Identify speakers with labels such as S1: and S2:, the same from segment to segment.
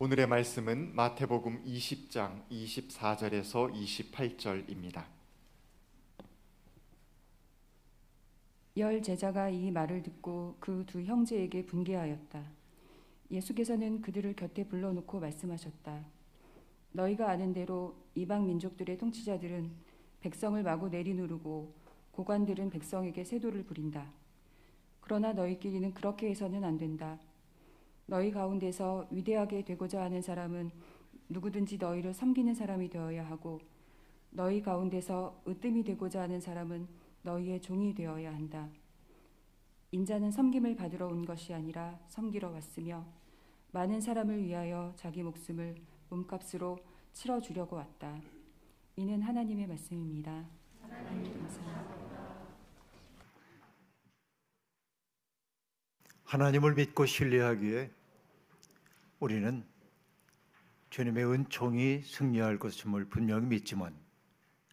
S1: 오늘의 말씀은 마태복음 20장 24절에서 28절입니다.
S2: 열 제자가 이 말을 듣고 그 두 형제에게 분개하였다. 예수께서는 그들을 곁에 불러놓고 말씀하셨다. 너희가 아는 대로 이방 민족들의 통치자들은 백성을 마구 내리누르고 고관들은 백성에게 세도를 부린다. 그러나 너희끼리는 그렇게 해서는 안 된다. 너희 가운데서 위대하게 되고자 하는 사람은 누구든지 너희를 섬기는 사람이 되어야 하고 너희 가운데서 으뜸이 되고자 하는 사람은 너희의 종이 되어야 한다. 인자는 섬김을 받으러 온 것이 아니라 섬기러 왔으며 많은 사람을 위하여 자기 목숨을 몸값으로 치러 주려고 왔다. 이는 하나님의 말씀입니다. 하나님 감사합니다.
S3: 하나님을 믿고 신뢰하기에 우리는 주님의 은총이 승리할 것임을 분명히 믿지만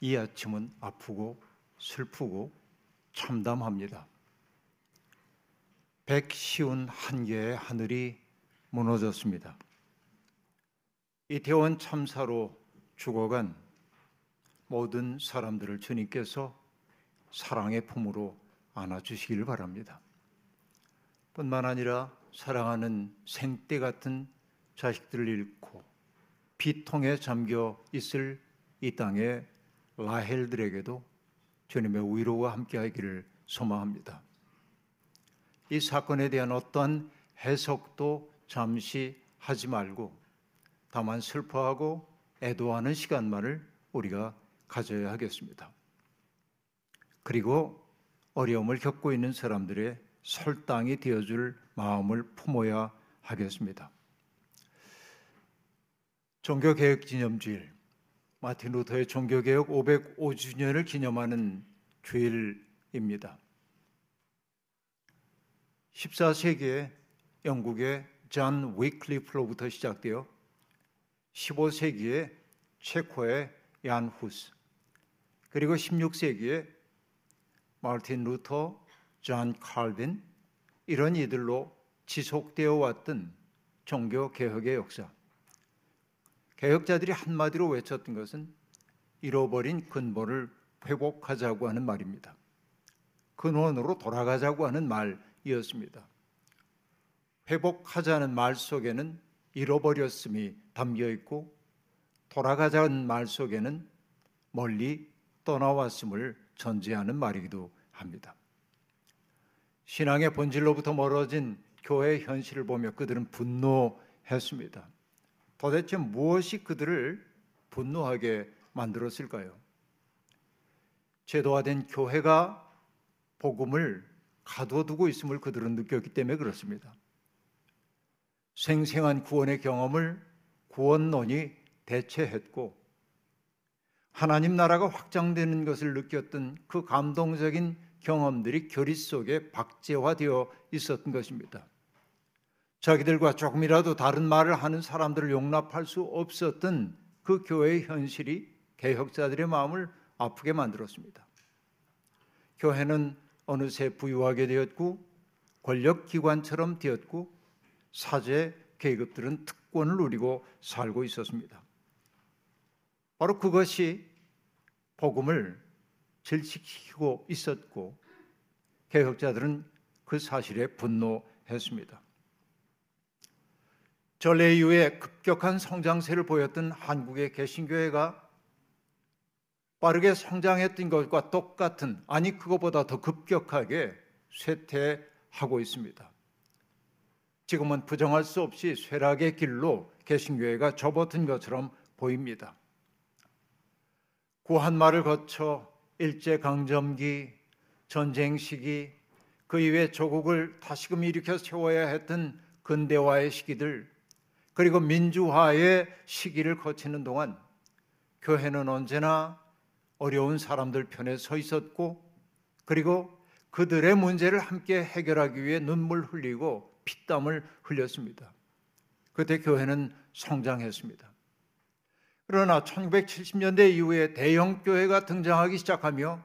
S3: 이 아침은 아프고 슬프고 참담합니다. 백시운 한 개의 하늘이 무너졌습니다. 이태원 참사로 죽어간 모든 사람들을 주님께서 사랑의 품으로 안아주시길 바랍니다. 뿐만 아니라 사랑하는 생떼 같은 자식들을 잃고 비통에 잠겨 있을 이 땅의 라헬들에게도 주님의 위로와 함께하기를 소망합니다. 이 사건에 대한 어떠한 해석도 잠시 하지 말고 다만 슬퍼하고 애도하는 시간만을 우리가 가져야 하겠습니다. 그리고 어려움을 겪고 있는 사람들의 설당이 되어줄 마음을 품어야 하겠습니다. 종교개혁 기념주일 마틴 루터의 종교개혁 505주년을 기념하는 주일입니다. 14세기에 영국의 존 위클리프로부터 시작되어 15세기에 체코의 얀 후스 그리고 16세기에 마틴 루터, 존 칼빈 이런 이들로 지속되어 왔던 종교 개혁의 역사 개혁자들이 한마디로 외쳤던 것은 잃어버린 근본을 회복하자고 하는 말입니다. 근원으로 돌아가자고 하는 말이었습니다. 회복하자는 말 속에는 잃어버렸음이 담겨 있고 돌아가자는 말 속에는 멀리 떠나왔음을 전제하는 말이기도 합니다. 신앙의 본질로부터 멀어진 교회의 현실을 보며 그들은 분노했습니다. 도대체 무엇이 그들을 분노하게 만들었을까요? 제도화된 교회가 복음을 가둬두고 있음을 그들은 느꼈기 때문에 그렇습니다. 생생한 구원의 경험을 구원론이 대체했고 하나님 나라가 확장되는 것을 느꼈던 그 감동적인 경험들이 교리 속에 박제화되어 있었던 것입니다. 자기들과 조금이라도 다른 말을 하는 사람들을 용납할 수 없었던 그 교회의 현실이 개혁자들의 마음을 아프게 만들었습니다. 교회는 어느새 부유하게 되었고 권력기관처럼 되었고 사제 계급들은 특권을 누리고 살고 있었습니다. 바로 그것이 복음을 질식시키고 있었고 개혁자들은 그 사실에 분노했습니다. 전례 이후에 급격한 성장세를 보였던 한국의 개신교회가 빠르게 성장했던 것과 똑같은 아니 그것보다 더 급격하게 쇠퇴하고 있습니다. 지금은 부정할 수 없이 쇠락의 길로 개신교회가 접어든 것처럼 보입니다. 구한말을 거쳐 일제 강점기, 전쟁 시기, 그 이후에 조국을 다시금 일으켜 세워야 했던 근대화의 시기들, 그리고 민주화의 시기를 거치는 동안 교회는 언제나 어려운 사람들 편에 서 있었고 그리고 그들의 문제를 함께 해결하기 위해 눈물 흘리고 피땀을 흘렸습니다. 그때 교회는 성장했습니다. 그러나 1970년대 이후에 대형 교회가 등장하기 시작하며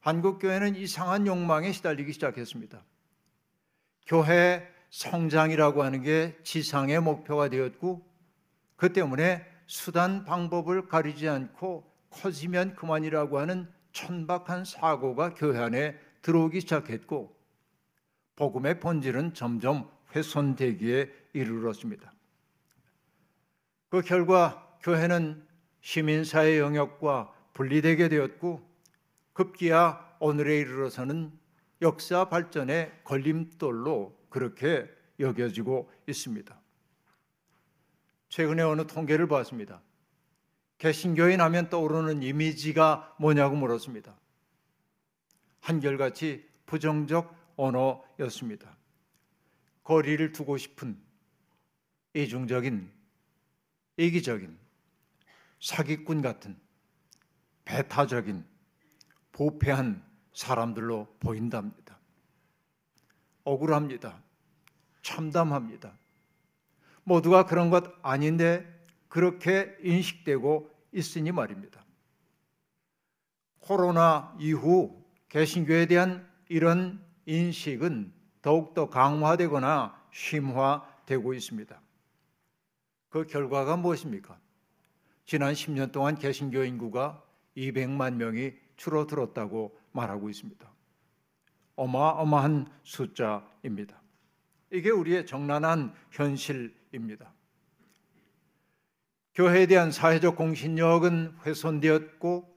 S3: 한국 교회는 이상한 욕망에 시달리기 시작했습니다. 교회 성장이라고 하는 게 지상의 목표가 되었고 그 때문에 수단 방법을 가리지 않고 커지면 그만이라고 하는 천박한 사고가 교회 안에 들어오기 시작했고 복음의 본질은 점점 훼손되기에 이르렀습니다. 그 결과 교회는 시민사회 영역과 분리되게 되었고 급기야 오늘에 이르러서는 역사 발전의 걸림돌로 그렇게 여겨지고 있습니다. 최근에 어느 통계를 보았습니다. 개신교인 하면 떠오르는 이미지가 뭐냐고 물었습니다. 한결같이 부정적 언어였습니다. 거리를 두고 싶은 이중적인 이기적인 사기꾼 같은 배타적인 부패한 사람들로 보인답니다. 억울합니다. 참담합니다. 모두가 그런 것 아닌데 그렇게 인식되고 있으니 말입니다. 코로나 이후 개신교에 대한 이런 인식은 더욱더 강화되거나 심화되고 있습니다. 그 결과가 무엇입니까? 지난 10년 동안 개신교 인구가 200만 명이 줄어들었다고 말하고 있습니다. 어마어마한 숫자입니다. 이게 우리의 정난한 현실입니다. 교회에 대한 사회적 공신력은 훼손되었고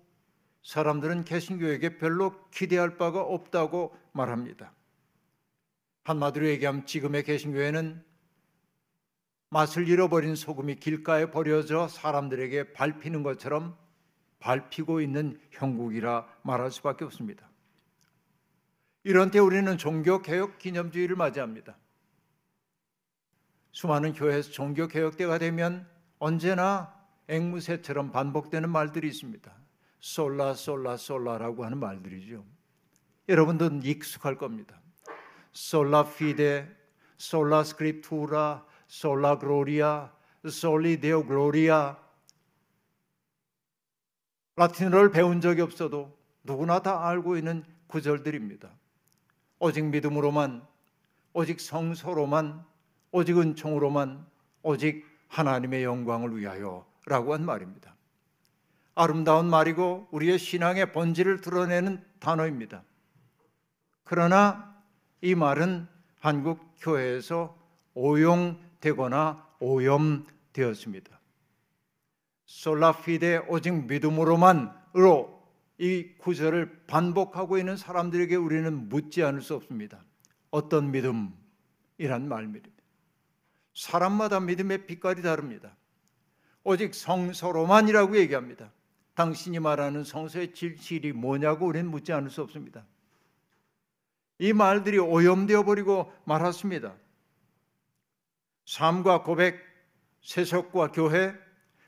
S3: 사람들은 개신교에게 별로 기대할 바가 없다고 말합니다. 한마디로 얘기하면 지금의 개신교회는 맛을 잃어버린 소금이 길가에 버려져 사람들에게 밟히는 것처럼 밟히고 있는 형국이라 말할 수밖에 없습니다. 이런 때 우리는 종교 개혁 기념주의를 맞이합니다. 수많은 교회에서 종교 개혁 때가 되면 언제나 앵무새처럼 반복되는 말들이 있습니다. 솔라 솔라 솔라라고 하는 말들이죠. 여러분들은 익숙할 겁니다. Sola Fide, Sola Scriptura, Sola Gratia, Soli Deo Gloria. 라틴어를 배운 적이 없어도 누구나 다 알고 있는 구절들입니다. 오직 믿음으로만, 오직 성서로만, 오직 은총으로만, 오직 하나님의 영광을 위하여 라고 한 말입니다. 아름다운 말이고 우리의 신앙의 본질을 드러내는 단어입니다. 그러나 이 말은 한국 교회에서 오용되거나 오염되었습니다. 솔라피데 오직 믿음으로만으로 이 구절을 반복하고 있는 사람들에게 우리는 묻지 않을 수 없습니다. 어떤 믿음이란 말입니다. 사람마다 믿음의 빛깔이 다릅니다. 오직 성서로만이라고 얘기합니다. 당신이 말하는 성서의 질질이 뭐냐고 우리는 묻지 않을 수 없습니다. 이 말들이 오염되어 버리고 말았습니다. 삶과 고백, 세속과 교회,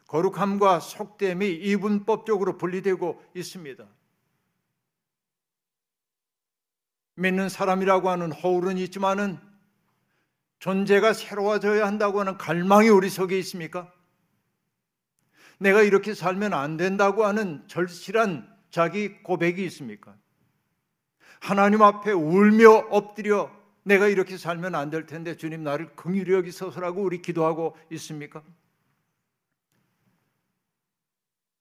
S3: 거룩함과 속됨이 이분법적으로 분리되고 있습니다. 믿는 사람이라고 하는 허울은 있지만은 존재가 새로워져야 한다고 하는 갈망이 우리 속에 있습니까? 내가 이렇게 살면 안 된다고 하는 절실한 자기 고백이 있습니까? 하나님 앞에 울며 엎드려 내가 이렇게 살면 안 될 텐데 주님 나를 긍휼히 여기소서라고 우리 기도하고 있습니까?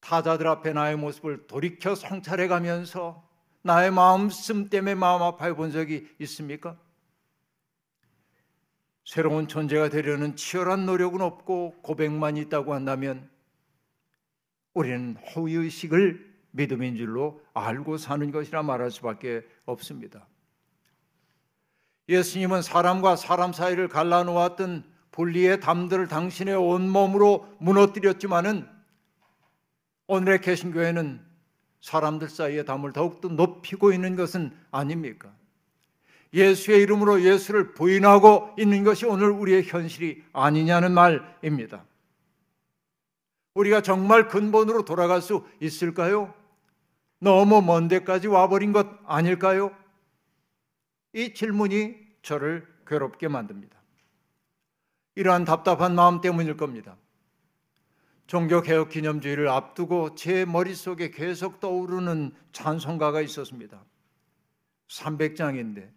S3: 타자들 앞에 나의 모습을 돌이켜 성찰해 가면서 나의 마음씀 때문에 마음 아파해 본 적이 있습니까? 새로운 존재가 되려는 치열한 노력은 없고 고백만 있다고 한다면 우리는 호의의식을 믿음인 줄로 알고 사는 것이라 말할 수밖에 없습니다. 예수님은 사람과 사람 사이를 갈라놓았던 분리의 담들을 당신의 온몸으로 무너뜨렸지만은 오늘의 개신교회는 사람들 사이의 담을 더욱더 높이고 있는 것은 아닙니까? 예수의 이름으로 예수를 부인하고 있는 것이 오늘 우리의 현실이 아니냐는 말입니다. 우리가 정말 근본으로 돌아갈 수 있을까요? 너무 먼 데까지 와버린 것 아닐까요? 이 질문이 저를 괴롭게 만듭니다. 이러한 답답한 마음 때문일 겁니다. 종교개혁 기념주의를 앞두고 제 머릿속에 계속 떠오르는 찬송가가 있었습니다. 300장인데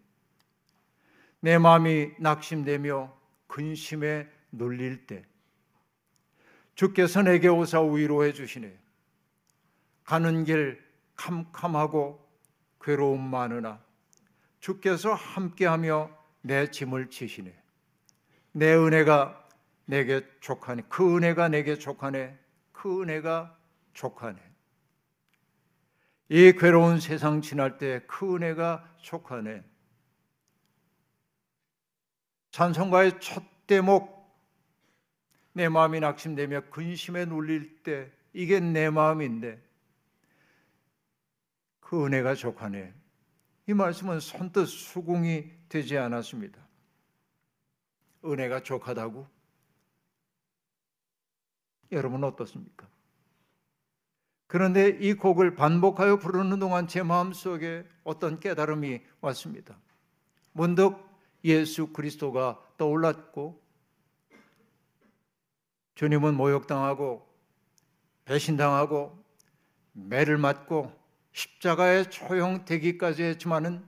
S3: 내 마음이 낙심되며 근심에 눌릴 때 주께서 내게 오사 위로해 주시네. 가는 길 캄캄하고 괴로움 많으나 주께서 함께하며 내 짐을 지시네. 내 은혜가 내게 족하네. 그 은혜가 내게 족하네. 그 은혜가 족하네. 이 괴로운 세상 지날 때 그 은혜가 족하네. 찬송가의 첫 대목 내 마음이 낙심되며 근심에 눌릴 때 이게 내 마음인데 그 은혜가 족하네. 이 말씀은 선뜻 수긍이 되지 않았습니다. 은혜가 족하다고? 여러분 어떻습니까? 그런데 이 곡을 반복하여 부르는 동안 제 마음속에 어떤 깨달음이 왔습니다. 문득 예수 그리스도가 떠올랐고 주님은 모욕당하고 배신당하고 매를 맞고 십자가에 초용되기까지 했지만은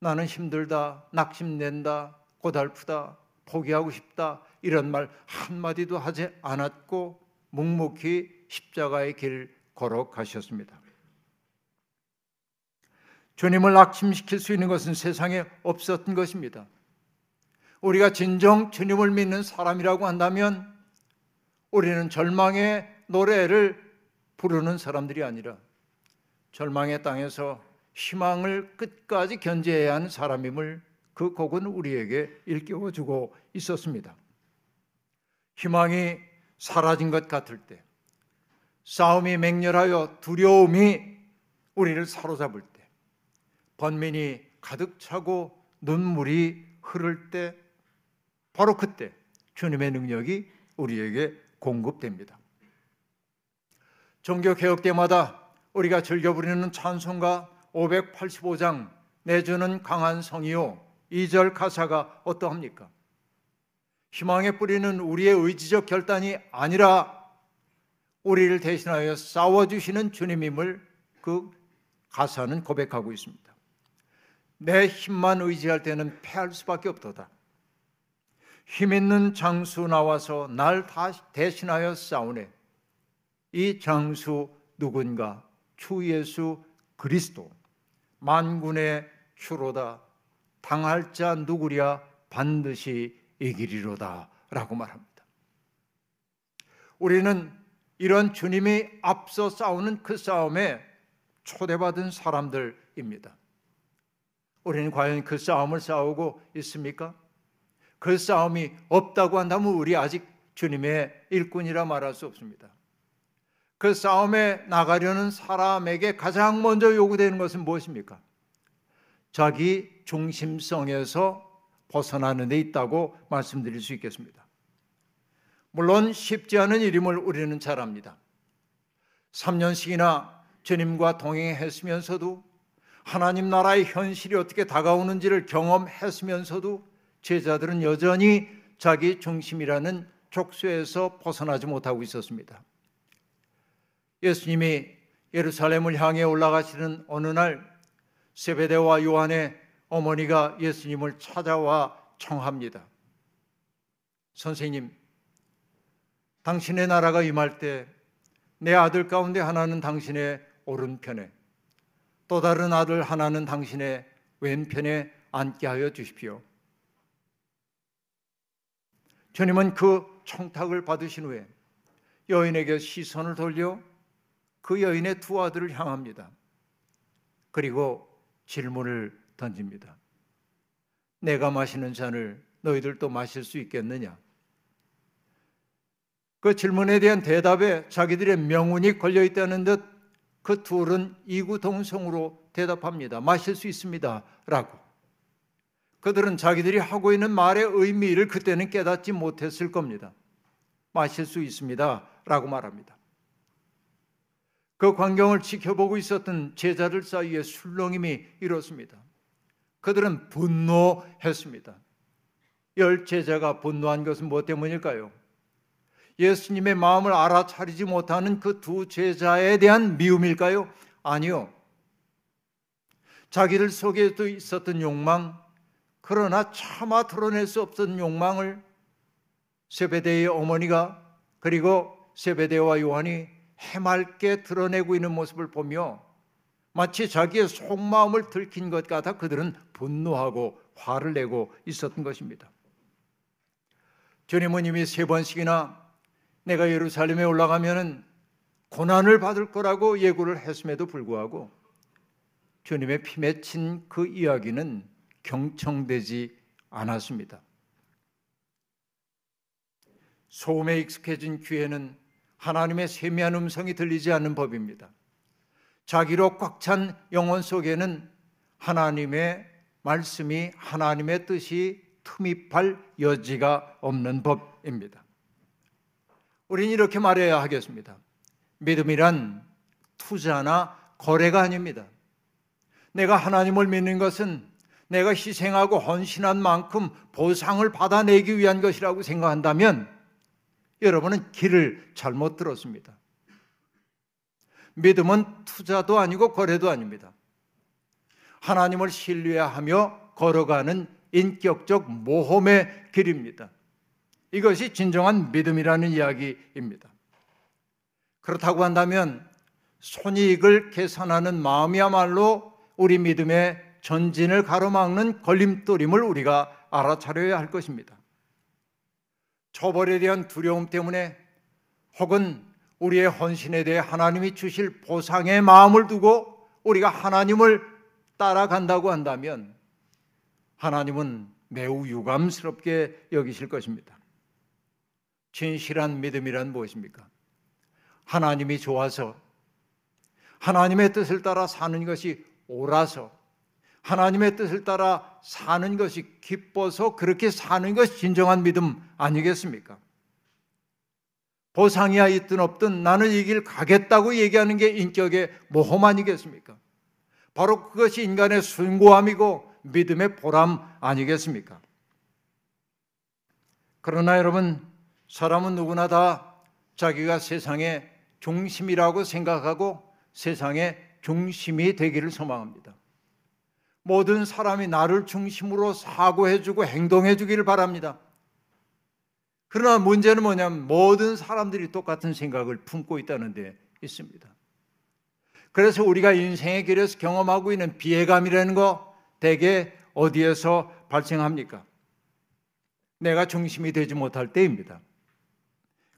S3: 나는 힘들다, 낙심낸다, 고달프다, 포기하고 싶다 이런 말 한마디도 하지 않았고 묵묵히 십자가의 길 걸어가셨습니다. 주님을 낙심시킬 수 있는 것은 세상에 없었던 것입니다. 우리가 진정 주님을 믿는 사람이라고 한다면 우리는 절망의 노래를 부르는 사람들이 아니라 절망의 땅에서 희망을 끝까지 견제해야 하는 사람임을 그 곡은 우리에게 일깨워 주고 있었습니다. 희망이 사라진 것 같을 때, 싸움이 맹렬하여 두려움이 우리를 사로잡을 때, 번민이 가득 차고 눈물이 흐를 때, 바로 그때 주님의 능력이 우리에게 공급됩니다. 종교 개혁 때마다 우리가 즐겨 부르는 찬송가 585장 내주는 강한 성이요 2절 가사가 어떠합니까? 희망의 뿌리는 우리의 의지적 결단이 아니라 우리를 대신하여 싸워주시는 주님임을 그 가사는 고백하고 있습니다. 내 힘만 의지할 때는 패할 수밖에 없도다. 힘 있는 장수 나와서 날 대신하여 싸우네. 이 장수 누군가? 주 예수 그리스도 만군의 주로다 당할 자 누구랴 반드시 이기리로다라고 말합니다. 우리는 이런 주님이 앞서 싸우는 그 싸움에 초대받은 사람들입니다. 우리는 과연 그 싸움을 싸우고 있습니까? 그 싸움이 없다고 한다면 우리 아직 주님의 일꾼이라 말할 수 없습니다. 그 싸움에 나가려는 사람에게 가장 먼저 요구되는 것은 무엇입니까? 자기 중심성에서 벗어나는 데 있다고 말씀드릴 수 있겠습니다. 물론 쉽지 않은 일임을 우리는 잘 압니다. 3년씩이나 주님과 동행했으면서도 하나님 나라의 현실이 어떻게 다가오는지를 경험했으면서도 제자들은 여전히 자기 중심이라는 족쇄에서 벗어나지 못하고 있었습니다. 예수님이 예루살렘을 향해 올라가시는 어느 날 세베대와 요한의 어머니가 예수님을 찾아와 청합니다. 선생님, 당신의 나라가 임할 때 내 아들 가운데 하나는 당신의 오른편에 또 다른 아들 하나는 당신의 왼편에 앉게 하여 주십시오. 주님은 그 청탁을 받으신 후에 여인에게 시선을 돌려 그 여인의 두 아들을 향합니다. 그리고 질문을 던집니다. 내가 마시는 잔을 너희들도 마실 수 있겠느냐? 그 질문에 대한 대답에 자기들의 명운이 걸려 있다는 듯 그 둘은 이구동성으로 대답합니다. 마실 수 있습니다. 라고. 그들은 자기들이 하고 있는 말의 의미를 그때는 깨닫지 못했을 겁니다. 마실 수 있습니다. 라고 말합니다. 그 광경을 지켜보고 있었던 제자들 사이에 술렁임이 일었습니다. 그들은 분노했습니다. 열 제자가 분노한 것은 무엇 때문일까요? 예수님의 마음을 알아차리지 못하는 그 두 제자에 대한 미움일까요? 아니요. 자기들 속에 도 있었던 욕망, 그러나 차마 드러낼 수 없던 욕망을 세베대의 어머니가 그리고 세베대와 요한이 해맑게 드러내고 있는 모습을 보며 마치 자기의 속마음을 들킨 것 같아 그들은 분노하고 화를 내고 있었던 것입니다. 주님은 이미 세 번씩이나 내가 예루살렘에 올라가면은 고난을 받을 거라고 예고를 했음에도 불구하고 주님의 피 맺힌 그 이야기는 경청되지 않았습니다. 소음에 익숙해진 귀에는 하나님의 세미한 음성이 들리지 않는 법입니다. 자기로 꽉 찬 영혼 속에는 하나님의 말씀이 하나님의 뜻이 틈입할 여지가 없는 법입니다. 우리는 이렇게 말해야 하겠습니다. 믿음이란 투자나 거래가 아닙니다. 내가 하나님을 믿는 것은 내가 희생하고 헌신한 만큼 보상을 받아내기 위한 것이라고 생각한다면 여러분은 길을 잘못 들었습니다. 믿음은 투자도 아니고 거래도 아닙니다. 하나님을 신뢰하며 걸어가는 인격적 모험의 길입니다. 이것이 진정한 믿음이라는 이야기입니다. 그렇다고 한다면 손이익을 계산하는 마음이야말로 우리 믿음의 전진을 가로막는 걸림돌임을 우리가 알아차려야 할 것입니다. 처벌에 대한 두려움 때문에 혹은 우리의 헌신에 대해 하나님이 주실 보상의 마음을 두고 우리가 하나님을 따라간다고 한다면 하나님은 매우 유감스럽게 여기실 것입니다. 진실한 믿음이란 무엇입니까? 하나님이 좋아서 하나님의 뜻을 따라 사는 것이 옳아서 하나님의 뜻을 따라 사는 것이 기뻐서 그렇게 사는 것이 진정한 믿음 아니겠습니까? 보상이야 있든 없든 나는 이 길 가겠다고 얘기하는 게 인격의 모험 아니겠습니까? 바로 그것이 인간의 순고함이고 믿음의 보람 아니겠습니까? 그러나 여러분, 사람은 누구나 다 자기가 세상의 중심이라고 생각하고 세상의 중심이 되기를 소망합니다. 모든 사람이 나를 중심으로 사고해주고 행동해주기를 바랍니다. 그러나 문제는 뭐냐면 모든 사람들이 똑같은 생각을 품고 있다는 데 있습니다. 그래서 우리가 인생의 길에서 경험하고 있는 비애감이라는 거 대개 어디에서 발생합니까? 내가 중심이 되지 못할 때입니다.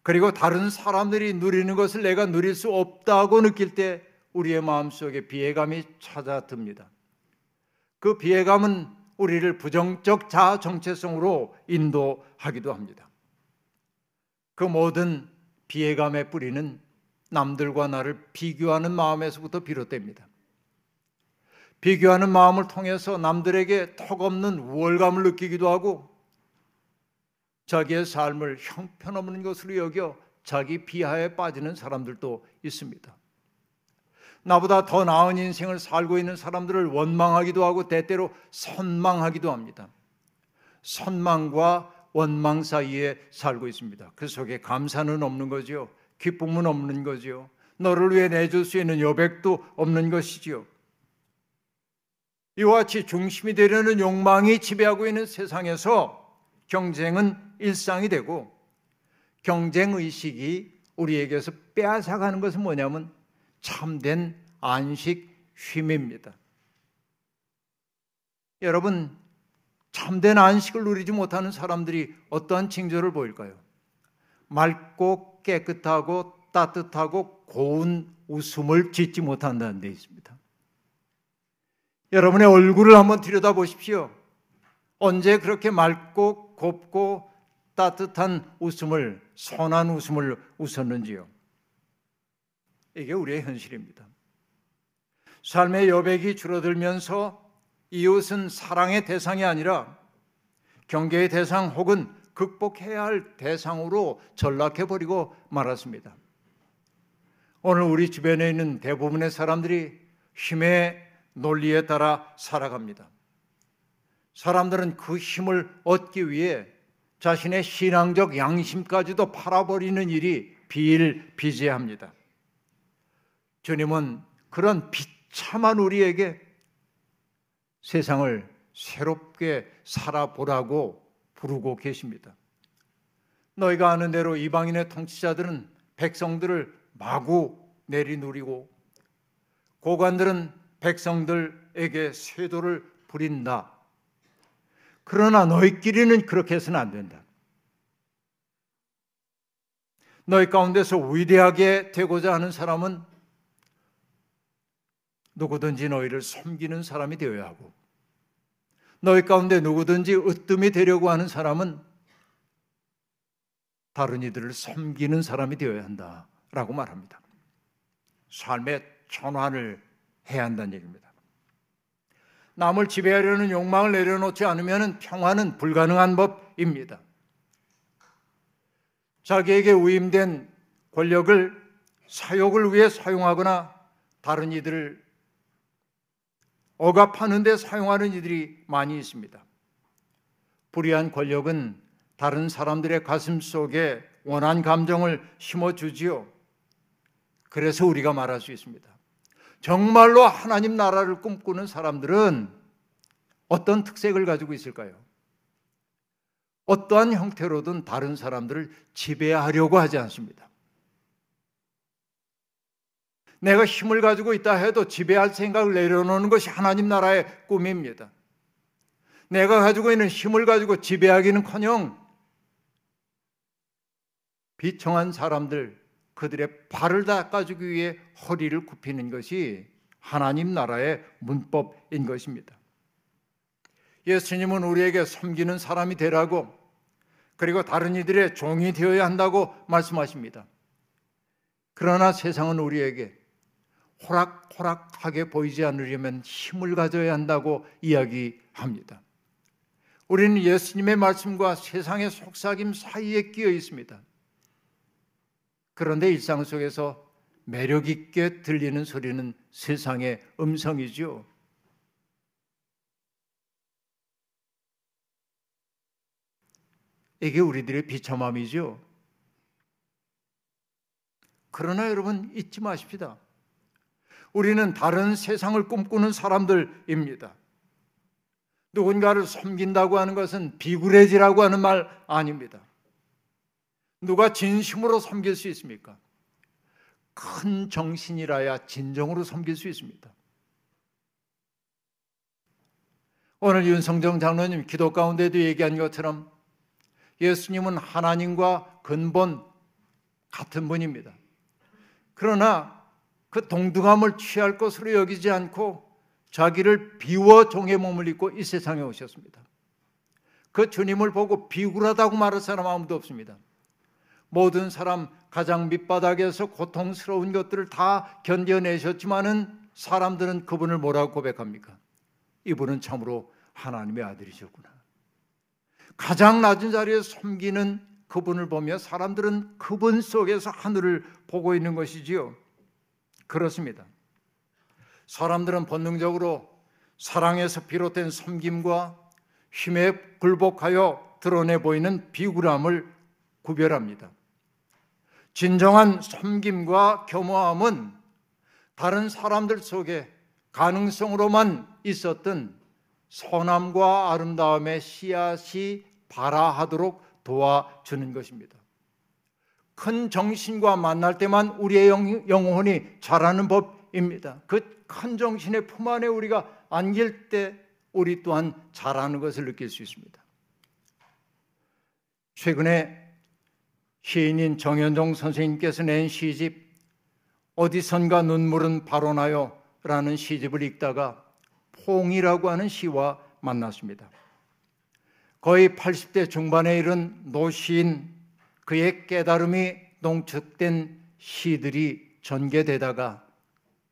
S3: 그리고 다른 사람들이 누리는 것을 내가 누릴 수 없다고 느낄 때 우리의 마음속에 비애감이 찾아듭니다. 그 비애감은 우리를 부정적 자아 정체성으로 인도하기도 합니다. 그 모든 비애감의 뿌리는 남들과 나를 비교하는 마음에서부터 비롯됩니다. 비교하는 마음을 통해서 남들에게 턱없는 우월감을 느끼기도 하고 자기의 삶을 형편없는 것으로 여겨 자기 비하에 빠지는 사람들도 있습니다. 나보다 더 나은 인생을 살고 있는 사람들을 원망하기도 하고 때때로 선망하기도 합니다. 선망과 원망 사이에 살고 있습니다. 그 속에 감사는 없는 거지요. 기쁨은 없는 거지요. 너를 위해 내줄 수 있는 여백도 없는 것이지요. 이와 같이 중심이 되려는 욕망이 지배하고 있는 세상에서 경쟁은 일상이 되고 경쟁 의식이 우리에게서 빼앗아가는 것은 뭐냐면 참된 안식 쉼입니다. 여러분, 참된 안식을 누리지 못하는 사람들이 어떠한 징조를 보일까요? 맑고 깨끗하고 따뜻하고 고운 웃음을 짓지 못한다는 데 있습니다. 여러분의 얼굴을 한번 들여다보십시오. 언제 그렇게 맑고 곱고 따뜻한 웃음을, 선한 웃음을 웃었는지요? 이게 우리의 현실입니다. 삶의 여백이 줄어들면서 이웃은 사랑의 대상이 아니라 경계의 대상 혹은 극복해야 할 대상으로 전락해 버리고 말았습니다. 오늘 우리 주변에 있는 대부분의 사람들이 힘의 논리에 따라 살아갑니다. 사람들은 그 힘을 얻기 위해 자신의 신앙적 양심까지도 팔아버리는 일이 비일비재합니다. 주님은 그런 비참한 우리에게 세상을 새롭게 살아보라고 부르고 계십니다. 너희가 아는 대로 이방인의 통치자들은 백성들을 마구 내리누리고 고관들은 백성들에게 쇄도를 부린다. 그러나 너희끼리는 그렇게 해서는 안 된다. 너희 가운데서 위대하게 되고자 하는 사람은 누구든지 너희를 섬기는 사람이 되어야 하고 너희 가운데 누구든지 으뜸이 되려고 하는 사람은 다른 이들을 섬기는 사람이 되어야 한다라고 말합니다. 삶의 전환을 해야 한다는 얘기입니다. 남을 지배하려는 욕망을 내려놓지 않으면 평화는 불가능한 법입니다. 자기에게 위임된 권력을 사욕을 위해 사용하거나 다른 이들을 억압하는 데 사용하는 이들이 많이 있습니다. 불의한 권력은 다른 사람들의 가슴 속에 원한 감정을 심어주지요. 그래서 우리가 말할 수 있습니다. 정말로 하나님 나라를 꿈꾸는 사람들은 어떤 특색을 가지고 있을까요? 어떠한 형태로든 다른 사람들을 지배하려고 하지 않습니다. 내가 힘을 가지고 있다 해도 지배할 생각을 내려놓는 것이 하나님 나라의 꿈입니다. 내가 가지고 있는 힘을 가지고 지배하기는 커녕 비청한 사람들, 그들의 발을 닦아주기 위해 허리를 굽히는 것이 하나님 나라의 문법인 것입니다. 예수님은 우리에게 섬기는 사람이 되라고 그리고 다른 이들의 종이 되어야 한다고 말씀하십니다. 그러나 세상은 우리에게 호락호락하게 보이지 않으려면 힘을 가져야 한다고 이야기합니다. 우리는 예수님의 말씀과 세상의 속삭임 사이에 끼어 있습니다. 그런데 일상 속에서 매력 있게 들리는 소리는 세상의 음성이죠. 이게 우리들의 비참함이죠. 그러나 여러분 잊지 마십시다. 우리는 다른 세상을 꿈꾸는 사람들입니다. 누군가를 섬긴다고 하는 것은 비굴해지라고 하는 말 아닙니다. 누가 진심으로 섬길 수 있습니까? 큰 정신이라야 진정으로 섬길 수 있습니다. 오늘 윤성정 장로님 기도 가운데도 얘기한 것처럼 예수님은 하나님과 근본 같은 분입니다. 그러나 그 동등함을 취할 것으로 여기지 않고 자기를 비워 종의 몸을 입고 이 세상에 오셨습니다. 그 주님을 보고 비굴하다고 말할 사람 아무도 없습니다. 모든 사람 가장 밑바닥에서 고통스러운 것들을 다 견뎌내셨지만은 사람들은 그분을 뭐라고 고백합니까? 이분은 참으로 하나님의 아들이셨구나. 가장 낮은 자리에 섬기는 그분을 보며 사람들은 그분 속에서 하늘을 보고 있는 것이지요. 그렇습니다. 사람들은 본능적으로 사랑에서 비롯된 섬김과 힘에 굴복하여 드러내 보이는 비굴함을 구별합니다. 진정한 섬김과 겸허함은 다른 사람들 속에 가능성으로만 있었던 선함과 아름다움의 씨앗이 발아하도록 도와주는 것입니다. 큰 정신과 만날 때만 우리의 영혼이 자라는 법입니다. 그 큰 정신의 품 안에 우리가 안길 때 우리 또한 자라는 것을 느낄 수 있습니다. 최근에 시인인 정현종 선생님께서 낸 시집 어디선가 눈물은 바로 나요 라는 시집을 읽다가 포이라고 하는 시와 만났습니다. 거의 80대 중반에 이른 노시인 그의 깨달음이 농축된 시들이 전개되다가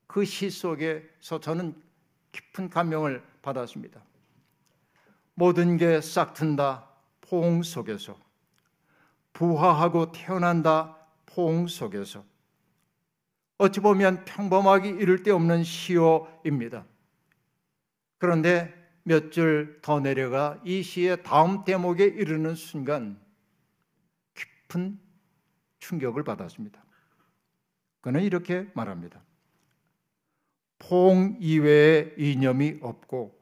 S3: 그 시 속에서 저는 깊은 감명을 받았습니다. 모든 게 싹튼다 포옹 속에서 부화하고 태어난다 포옹 속에서 어찌 보면 평범하기 이를 데 없는 시어입니다. 그런데 몇 줄 더 내려가 이 시의 다음 대목에 이르는 순간 깊은 충격을 받았습니다. 그는 이렇게 말합니다. 포옹 이외에 이념이 없고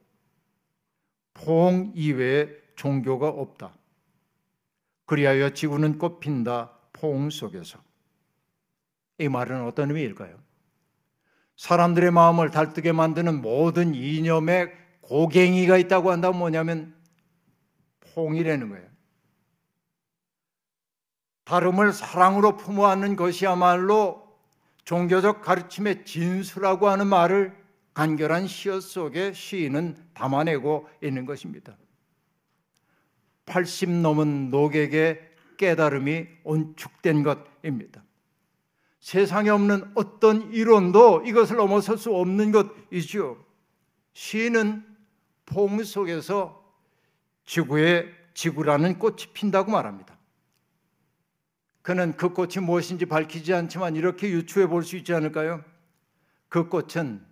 S3: 포옹 이외에 종교가 없다. 그리하여 지구는 꽃핀다 포옹 속에서. 이 말은 어떤 의미일까요? 사람들의 마음을 달뜨게 만드는 모든 이념의 고갱이가 있다고 한다면 뭐냐면 포옹이라는 거예요. 다름을 사랑으로 품어 안는 것이야말로 종교적 가르침의 진수라고 하는 말을 간결한 시어 속에 시인은 담아내고 있는 것입니다. 80 넘은 노객의 깨달음이 온축된 것입니다. 세상에 없는 어떤 이론도 이것을 넘어설 수 없는 것이죠. 시인은 포 속에서 지구에 지구라는 꽃이 핀다고 말합니다. 그는 그 꽃이 무엇인지 밝히지 않지만 이렇게 유추해 볼 수 있지 않을까요? 그 꽃은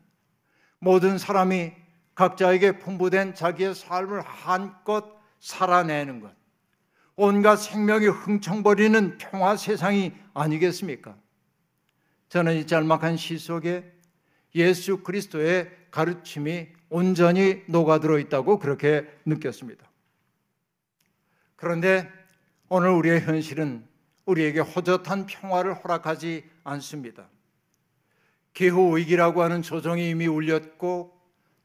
S3: 모든 사람이 각자에게 풍부된 자기의 삶을 한껏 살아내는 것, 온갖 생명이 흥청거리는 평화 세상이 아니겠습니까? 저는 이 짤막한 시 속에 예수 그리스도의 가르침이 온전히 녹아들어 있다고 그렇게 느꼈습니다. 그런데 오늘 우리의 현실은 우리에게 호젓한 평화를 허락하지 않습니다. 기후 위기라고 하는 조정이 이미 울렸고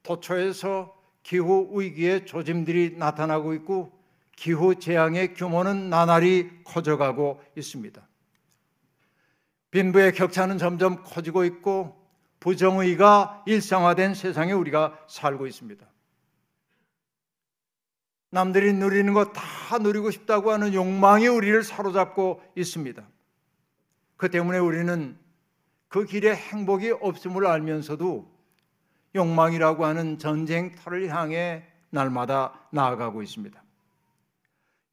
S3: 도처에서 기후 위기의 조짐들이 나타나고 있고 기후 재앙의 규모는 나날이 커져가고 있습니다. 빈부의 격차는 점점 커지고 있고 부정의가 일상화된 세상에 우리가 살고 있습니다. 남들이 누리는 거다 누리고 싶다고 하는 욕망이 우리를 사로잡고 있습니다. 그 때문에 우리는 그 길에 행복이 없음을 알면서도 욕망이라고 하는 전쟁터를 향해 날마다 나아가고 있습니다.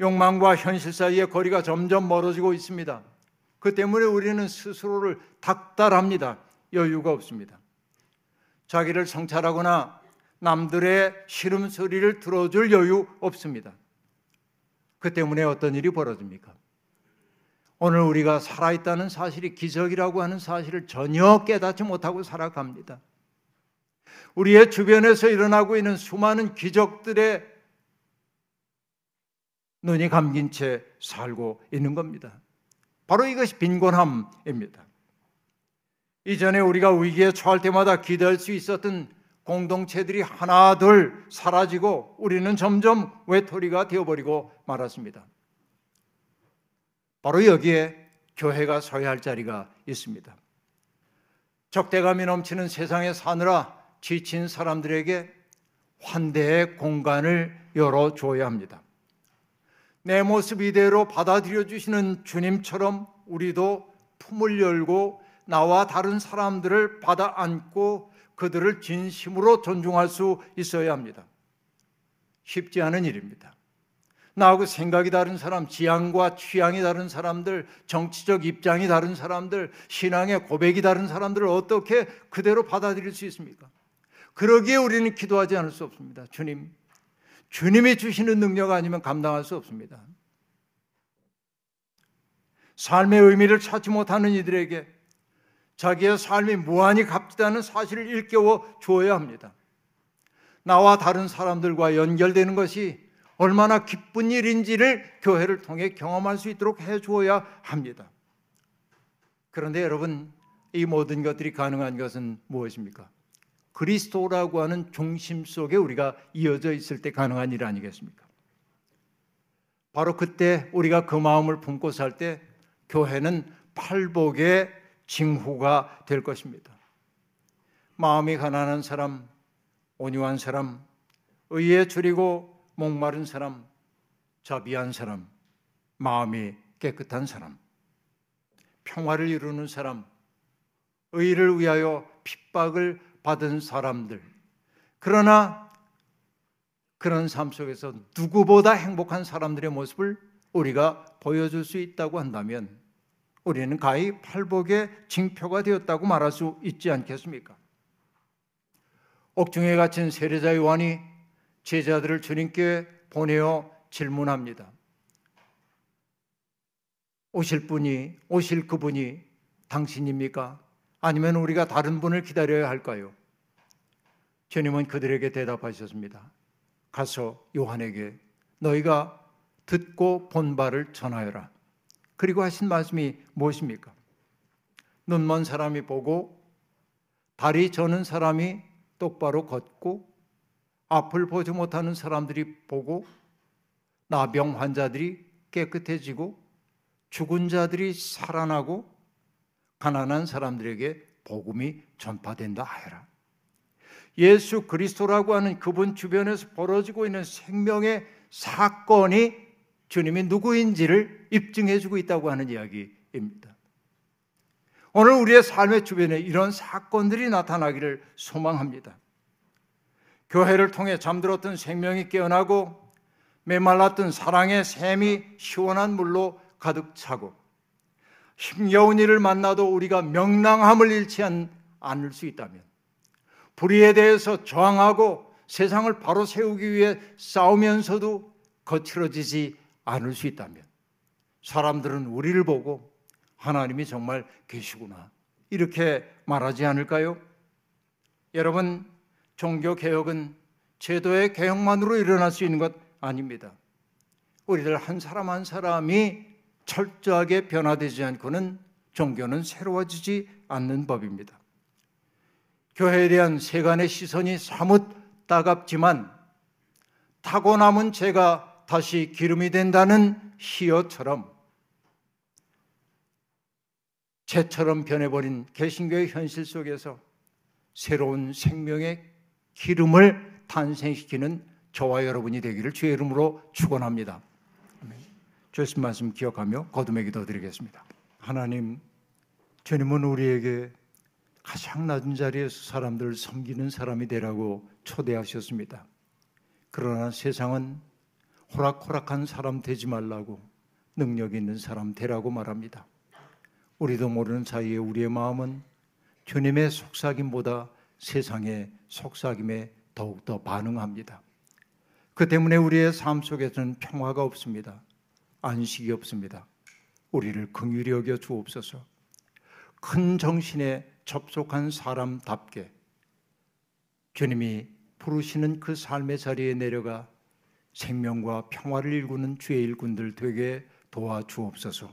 S3: 욕망과 현실 사이의 거리가 점점 멀어지고 있습니다. 그 때문에 우리는 스스로를 닥달합니다. 여유가 없습니다. 자기를 성찰하거나 남들의 시름소리를 들어줄 여유 없습니다. 그 때문에 어떤 일이 벌어집니까? 오늘 우리가 살아있다는 사실이 기적이라고 하는 사실을 전혀 깨닫지 못하고 살아갑니다. 우리의 주변에서 일어나고 있는 수많은 기적들의 눈이 감긴 채 살고 있는 겁니다. 바로 이것이 빈곤함입니다. 이전에 우리가 위기에 처할 때마다 기대할 수 있었던 공동체들이 하나둘 사라지고 우리는 점점 외톨이가 되어버리고 말았습니다. 바로 여기에 교회가 서야 할 자리가 있습니다. 적대감이 넘치는 세상에 사느라 지친 사람들에게 환대의 공간을 열어줘야 합니다. 내 모습 이대로 받아들여 주시는 주님처럼 우리도 품을 열고 나와 다른 사람들을 받아 안고 그들을 진심으로 존중할 수 있어야 합니다. 쉽지 않은 일입니다. 나하고 생각이 다른 사람, 지향과 취향이 다른 사람들, 정치적 입장이 다른 사람들, 신앙의 고백이 다른 사람들을 어떻게 그대로 받아들일 수 있습니까? 그러기에 우리는 기도하지 않을 수 없습니다. 주님, 주님이 주시는 능력 아니면 감당할 수 없습니다. 삶의 의미를 찾지 못하는 이들에게 자기의 삶이 무한히 값지다는 사실을 일깨워 주어야 합니다. 나와 다른 사람들과 연결되는 것이 얼마나 기쁜 일인지를 교회를 통해 경험할 수 있도록 해 주어야 합니다. 그런데 여러분, 이 모든 것들이 가능한 것은 무엇입니까? 그리스도라고 하는 중심 속에 우리가 이어져 있을 때 가능한 일 아니겠습니까? 바로 그때 우리가 그 마음을 품고 살 때 교회는 팔복의 징후가 될 것입니다. 마음이 가난한 사람, 온유한 사람, 의에 줄이고 목마른 사람, 자비한 사람, 마음이 깨끗한 사람, 평화를 이루는 사람, 의를 위하여 핍박을 받은 사람들. 그러나 그런 삶 속에서 누구보다 행복한 사람들의 모습을 우리가 보여줄 수 있다고 한다면 우리는 가히 팔복의 징표가 되었다고 말할 수 있지 않겠습니까? 옥중에 갇힌 세례자 요한이 제자들을 주님께 보내어 질문합니다. 오실 분이, 오실 그분이 당신입니까? 아니면 우리가 다른 분을 기다려야 할까요? 주님은 그들에게 대답하셨습니다. 가서 요한에게 너희가 듣고 본 바를 전하여라. 그리고 하신 말씀이 무엇입니까? 눈먼 사람이 보고 다리 저는 사람이 똑바로 걷고 앞을 보지 못하는 사람들이 보고 나병 환자들이 깨끗해지고 죽은 자들이 살아나고 가난한 사람들에게 복음이 전파된다 하여라. 예수 그리스도라고 하는 그분 주변에서 벌어지고 있는 생명의 사건이 주님이 누구인지를 입증해 주고 있다고 하는 이야기입니다. 오늘 우리의 삶의 주변에 이런 사건들이 나타나기를 소망합니다. 교회를 통해 잠들었던 생명이 깨어나고 메말랐던 사랑의 샘이 시원한 물로 가득 차고 힘겨운 일을 만나도 우리가 명랑함을 잃지 않을 수 있다면 불의에 대해서 저항하고 세상을 바로 세우기 위해 싸우면서도 거칠어지지 않을 수 있다면 사람들은 우리를 보고 하나님이 정말 계시구나 이렇게 말하지 않을까요? 여러분 종교 개혁은 제도의 개혁만으로 일어날 수 있는 것 아닙니다. 우리들 한 사람 한 사람이 철저하게 변화되지 않고는 종교는 새로워지지 않는 법입니다. 교회에 대한 세간의 시선이 사뭇 따갑지만 타고 남은 죄가 다시 기름이 된다는 희어처럼 죄처럼 변해버린 개신교의 현실 속에서 새로운 생명의 기름을 탄생시키는 저와 여러분이 되기를 주의 이름으로 축원합니다. 주신 말씀 기억하며 거듭의 기도 드리겠습니다. 하나님, 주님은 우리에게 가장 낮은 자리에서 사람들을 섬기는 사람이 되라고 초대하셨습니다. 그러나 세상은 호락호락한 사람 되지 말라고 능력 있는 사람 되라고 말합니다. 우리도 모르는 사이에 우리의 마음은 주님의 속삭임보다 세상의 속삭임에 더욱더 반응합니다. 그 때문에 우리의 삶 속에서는 평화가 없습니다. 안식이 없습니다. 우리를 긍휼히 여겨 주옵소서. 큰 정신에 접속한 사람답게 주님이 부르시는 그 삶의 자리에 내려가 생명과 평화를 일구는 주의 일꾼들 되게 도와주옵소서.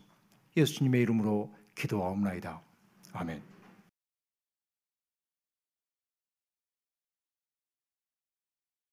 S3: 예수님의 이름으로 기도하옵나이다. 아멘.